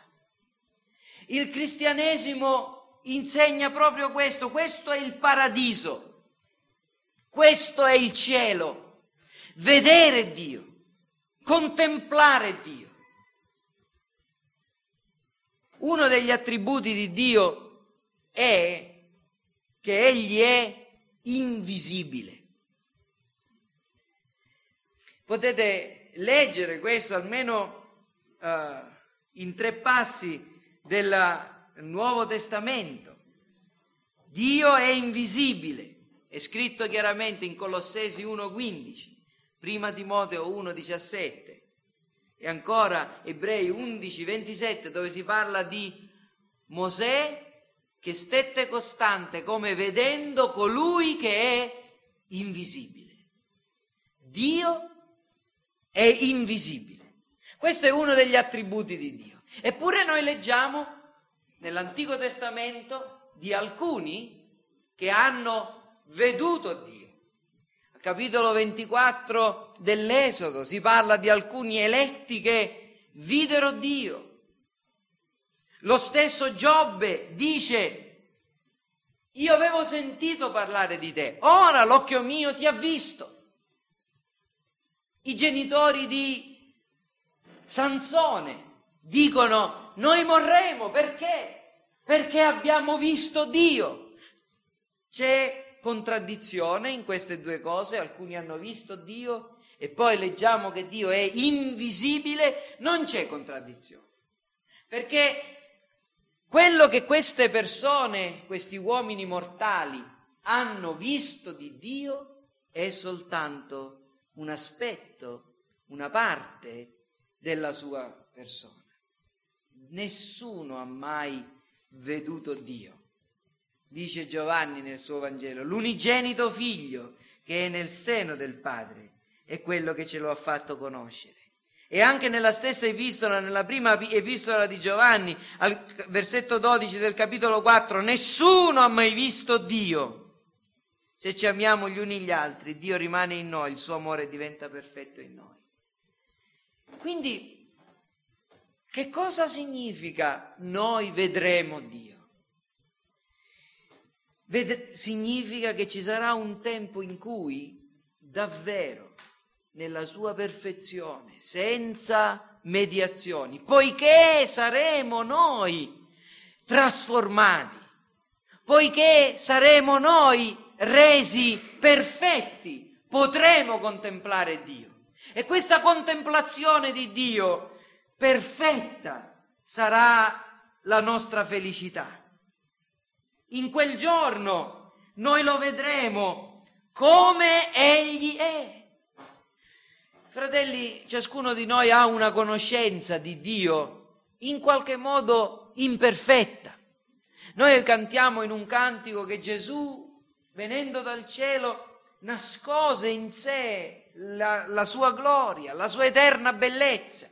Speaker 1: Il cristianesimo insegna proprio questo, questo è il paradiso. Questo è il cielo, vedere Dio, contemplare Dio. Uno degli attributi di Dio è che Egli è invisibile. Potete leggere questo almeno uh, in tre passi del Nuovo Testamento. Dio è invisibile. È scritto chiaramente in Colossesi 1:15, prima Timoteo 1:17 e ancora Ebrei 11:27 dove si parla di Mosè che stette costante come vedendo colui che è invisibile. Dio è invisibile. Questo è uno degli attributi di Dio. Eppure noi leggiamo nell'Antico Testamento di alcuni che hanno veduto Dio. Capitolo 24 dell'Esodo si parla di alcuni eletti che videro Dio. Lo stesso Giobbe dice, io avevo sentito parlare di te, ora l'occhio mio ti ha visto. I genitori di Sansone dicono, noi morremo perché? Perché abbiamo visto Dio. C'è contraddizione in queste due cose, alcuni hanno visto Dio e poi leggiamo che Dio è invisibile, non c'è contraddizione. Perché quello che queste persone, questi uomini mortali, hanno visto di Dio è soltanto un aspetto, una parte della sua persona. Nessuno ha mai veduto Dio. Dice Giovanni nel suo Vangelo, l'unigenito figlio che è nel seno del Padre è quello che ce lo ha fatto conoscere. E anche nella stessa epistola, nella prima epistola di Giovanni, al versetto 12 del capitolo 4, nessuno ha mai visto Dio. Se ci amiamo gli uni gli altri, Dio rimane in noi, il suo amore diventa perfetto in noi. Quindi, che cosa significa noi vedremo Dio? Ved- significa che ci sarà un tempo in cui davvero nella sua perfezione, senza mediazioni, poiché saremo noi trasformati, poiché saremo noi resi perfetti, potremo contemplare Dio. E questa contemplazione di Dio perfetta sarà la nostra felicità. In quel giorno noi lo vedremo come Egli è. Fratelli, ciascuno di noi ha una conoscenza di Dio in qualche modo imperfetta. Noi cantiamo in un cantico che Gesù, venendo dal cielo, nascose in sé la, la sua gloria, la sua eterna bellezza.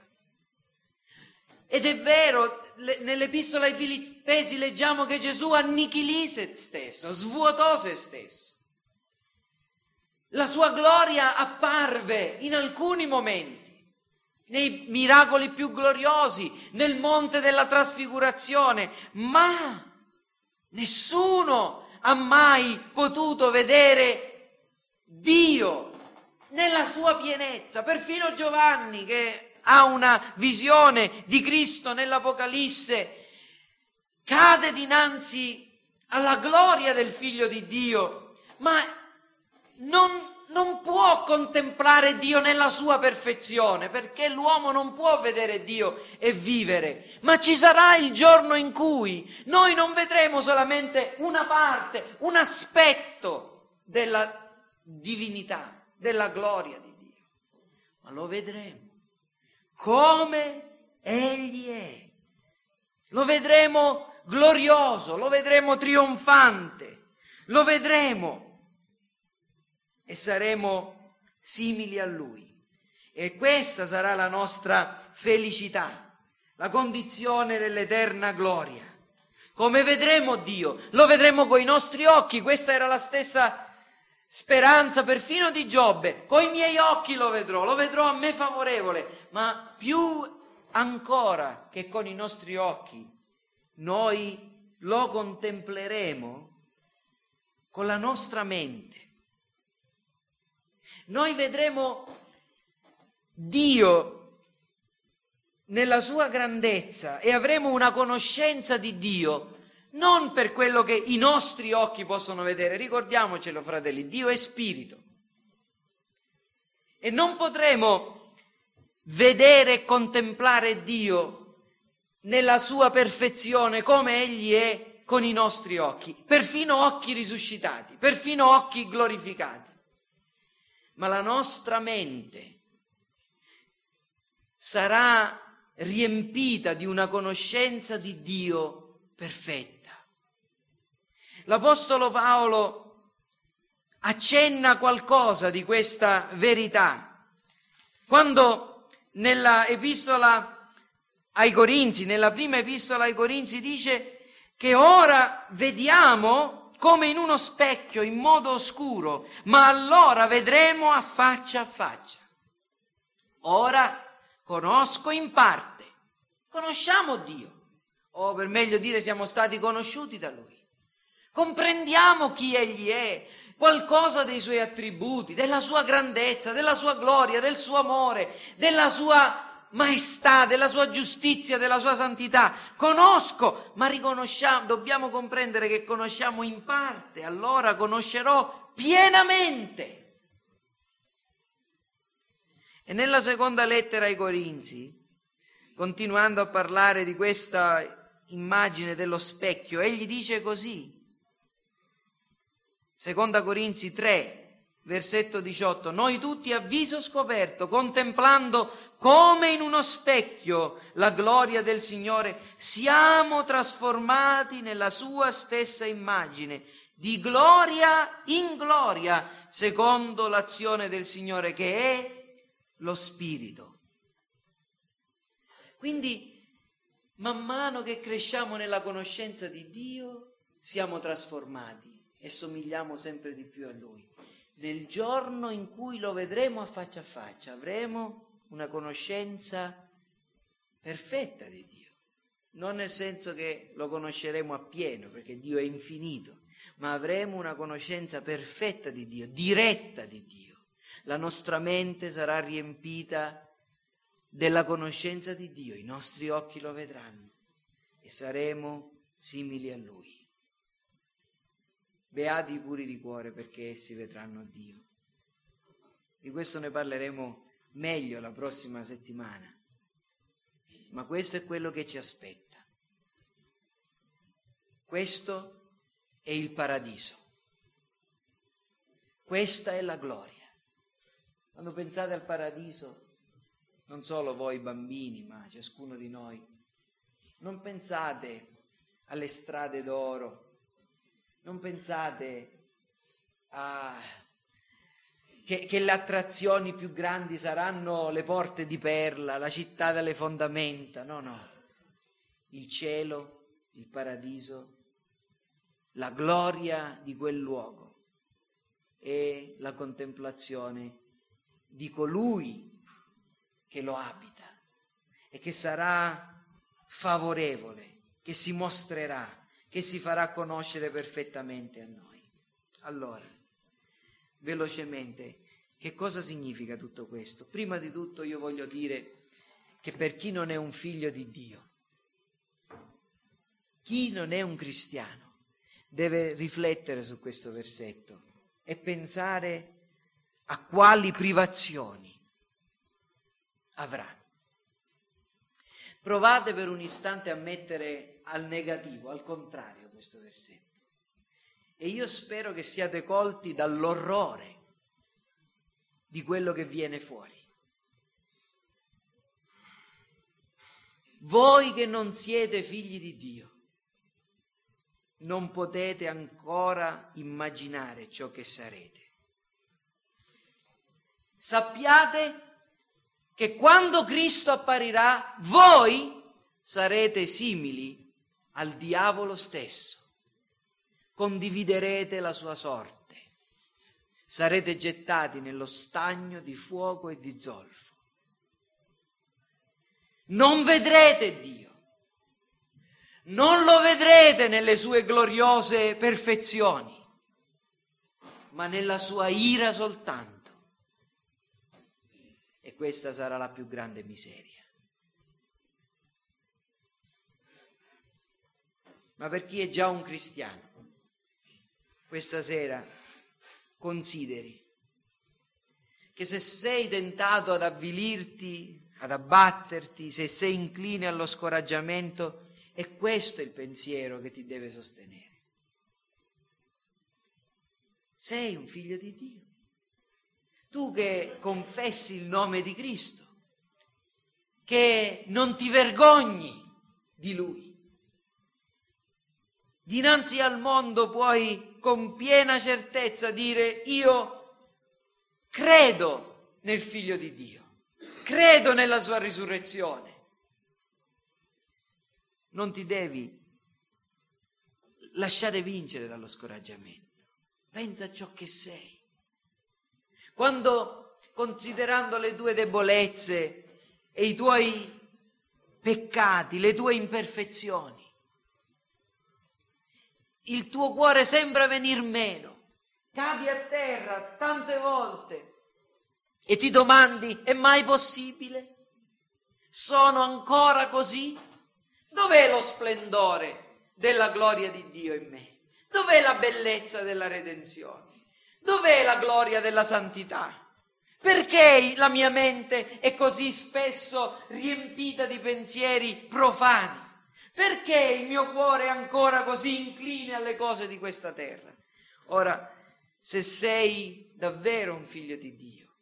Speaker 1: Ed è vero, le, nell'epistola ai Filippesi leggiamo che Gesù annichilì se stesso, svuotò se stesso. La sua gloria apparve in alcuni momenti, nei miracoli più gloriosi, nel monte della trasfigurazione, ma nessuno ha mai potuto vedere Dio nella sua pienezza. Perfino Giovanni, che ha una visione di Cristo nell'Apocalisse, cade dinanzi alla gloria del Figlio di Dio, ma non, non può contemplare Dio nella sua perfezione, perché l'uomo non può vedere Dio e vivere, ma ci sarà il giorno in cui noi non vedremo solamente una parte, un aspetto della divinità della gloria di Dio, ma lo vedremo come Egli è. Lo vedremo glorioso, lo vedremo trionfante, lo vedremo e saremo simili a Lui. E questa sarà la nostra felicità, la condizione dell'eterna gloria. Come vedremo Dio? Lo vedremo con i nostri occhi, questa era la stessa speranza perfino di Giobbe, coi miei occhi lo vedrò, lo vedrò a me favorevole, ma più ancora che con i nostri occhi, noi lo contempleremo con la nostra mente. Noi vedremo Dio nella sua grandezza e avremo una conoscenza di Dio non per quello che i nostri occhi possono vedere. Ricordiamocelo, fratelli, Dio è spirito. E non potremo vedere e contemplare Dio nella sua perfezione come Egli è con i nostri occhi, perfino occhi risuscitati, perfino occhi glorificati. Ma la nostra mente sarà riempita di una conoscenza di Dio perfetta. L'Apostolo Paolo accenna qualcosa di questa verità. Quando nella epistola ai Corinzi, nella prima epistola ai Corinzi dice che ora vediamo come in uno specchio, in modo oscuro, ma allora vedremo a faccia a faccia. Ora conosco in parte, conosciamo Dio, o per meglio dire siamo stati conosciuti da Lui. Comprendiamo chi Egli è, qualcosa dei suoi attributi, della sua grandezza, della sua gloria, del suo amore, della sua maestà, della sua giustizia, della sua santità. Conosco, ma riconosciamo, dobbiamo comprendere che conosciamo in parte, allora conoscerò pienamente. E nella seconda lettera ai Corinzi, continuando a parlare di questa immagine dello specchio, egli dice così, Seconda Corinzi 3, versetto 18, noi tutti a viso scoperto, contemplando come in uno specchio la gloria del Signore, siamo trasformati nella sua stessa immagine, di gloria in gloria, secondo l'azione del Signore che è lo Spirito. Quindi, man mano che cresciamo nella conoscenza di Dio, siamo trasformati e somigliamo sempre di più a Lui nel giorno in cui lo vedremo a faccia a faccia, avremo una conoscenza perfetta di Dio. Non nel senso che lo conosceremo appieno, perché Dio è infinito, ma avremo una conoscenza perfetta di Dio, diretta di Dio. La nostra mente sarà riempita della conoscenza di Dio, i nostri occhi lo vedranno e saremo simili a Lui. Beati i puri di cuore perché essi vedranno Dio. Di questo ne parleremo meglio la prossima settimana. Ma questo è quello che ci aspetta. Questo è il paradiso. Questa è la gloria. Quando pensate al paradiso, non solo voi bambini, ma ciascuno di noi, non pensate alle strade d'oro, non pensate a, che, che le attrazioni più grandi saranno le porte di perla, la città dalle fondamenta, no, no. Il cielo, il paradiso, la gloria di quel luogo e la contemplazione di colui che lo abita e che sarà favorevole, che si mostrerà che si farà conoscere perfettamente a noi. Allora, velocemente, che cosa significa tutto questo? Prima di tutto io voglio dire che per chi non è un figlio di Dio, chi non è un cristiano, deve riflettere su questo versetto e pensare a quali privazioni avrà. Provate per un istante a mettere al negativo, al contrario questo versetto. E io spero che siate colti dall'orrore di quello che viene fuori. Voi che non siete figli di Dio, non potete ancora immaginare ciò che sarete. Sappiate che quando Cristo apparirà, voi sarete simili al diavolo stesso, condividerete la sua sorte, sarete gettati nello stagno di fuoco e di zolfo. Non vedrete Dio, non lo vedrete nelle sue gloriose perfezioni, ma nella sua ira soltanto. E questa sarà la più grande miseria. ma per chi è già un cristiano. Questa sera consideri che se sei tentato ad avvilirti, ad abbatterti, se sei incline allo scoraggiamento, è questo il pensiero che ti deve sostenere. Sei un figlio di Dio. Tu che confessi il nome di Cristo, che non ti vergogni di Lui, dinanzi al mondo puoi con piena certezza dire io credo nel figlio di Dio, credo nella sua risurrezione. Non ti devi lasciare vincere dallo scoraggiamento. Pensa a ciò che sei. Quando, considerando le tue debolezze e i tuoi peccati, le tue imperfezioni, il tuo cuore sembra venir meno, cadi a terra tante volte e ti domandi è mai possibile? Sono ancora così? Dov'è lo splendore della gloria di Dio in me? Dov'è la bellezza della redenzione? Dov'è la gloria della santità? Perché la mia mente è così spesso riempita di pensieri profani? Perché il mio cuore è ancora così incline alle cose di questa terra? Ora, se sei davvero un figlio di Dio,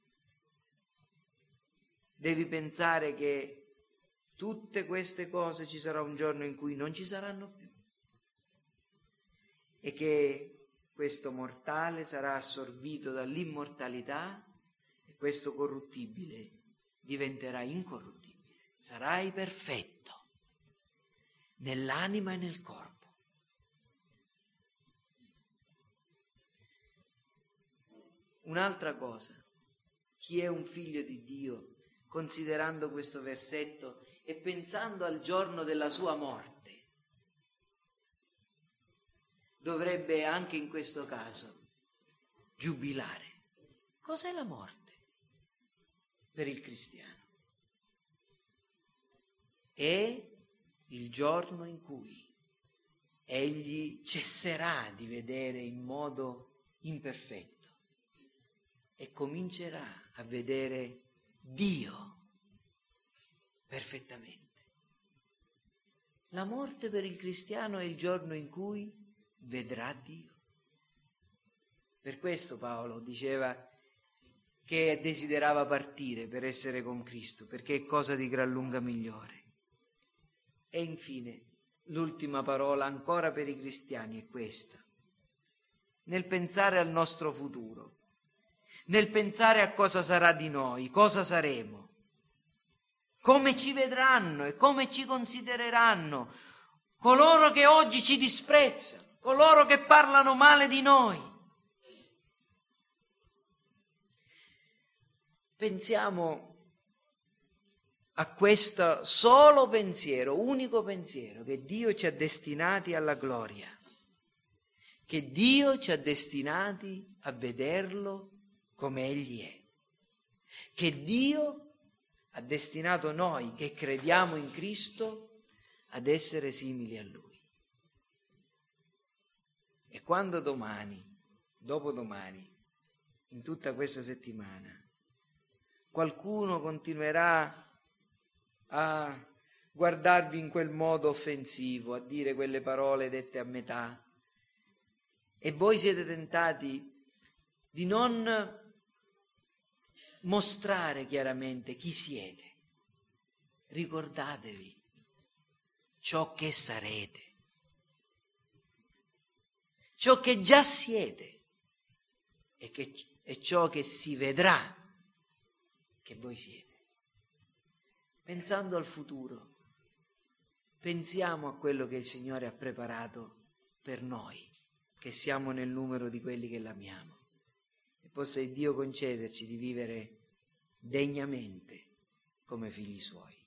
Speaker 1: devi pensare che tutte queste cose ci sarà un giorno in cui non ci saranno più e che questo mortale sarà assorbito dall'immortalità e questo corruttibile diventerà incorruttibile. Sarai perfetto nell'anima e nel corpo. Un'altra cosa, chi è un figlio di Dio, considerando questo versetto e pensando al giorno della sua morte, dovrebbe anche in questo caso giubilare. Cos'è la morte per il cristiano? È il giorno in cui egli cesserà di vedere in modo imperfetto e comincerà a vedere Dio perfettamente. La morte per il cristiano è il giorno in cui vedrà Dio. Per questo Paolo diceva che desiderava partire per essere con Cristo, perché è cosa di gran lunga migliore. E infine, l'ultima parola ancora per i cristiani è questa. Nel pensare al nostro futuro, nel pensare a cosa sarà di noi, cosa saremo, come ci vedranno e come ci considereranno coloro che oggi ci disprezzano, coloro che parlano male di noi. Pensiamo a questo solo pensiero, unico pensiero, che Dio ci ha destinati alla gloria, che Dio ci ha destinati a vederlo come Egli è, che Dio ha destinato noi che crediamo in Cristo ad essere simili a Lui. E quando domani, dopodomani, in tutta questa settimana, qualcuno continuerà a guardarvi in quel modo offensivo, a dire quelle parole dette a metà, e voi siete tentati di non mostrare chiaramente chi siete. Ricordatevi ciò che sarete ciò che già siete e, che, e ciò che si vedrà che voi siete. Pensando al futuro, pensiamo a quello che il Signore ha preparato per noi, che siamo nel numero di quelli che l'amiamo. E possa Dio concederci di vivere degnamente come figli suoi.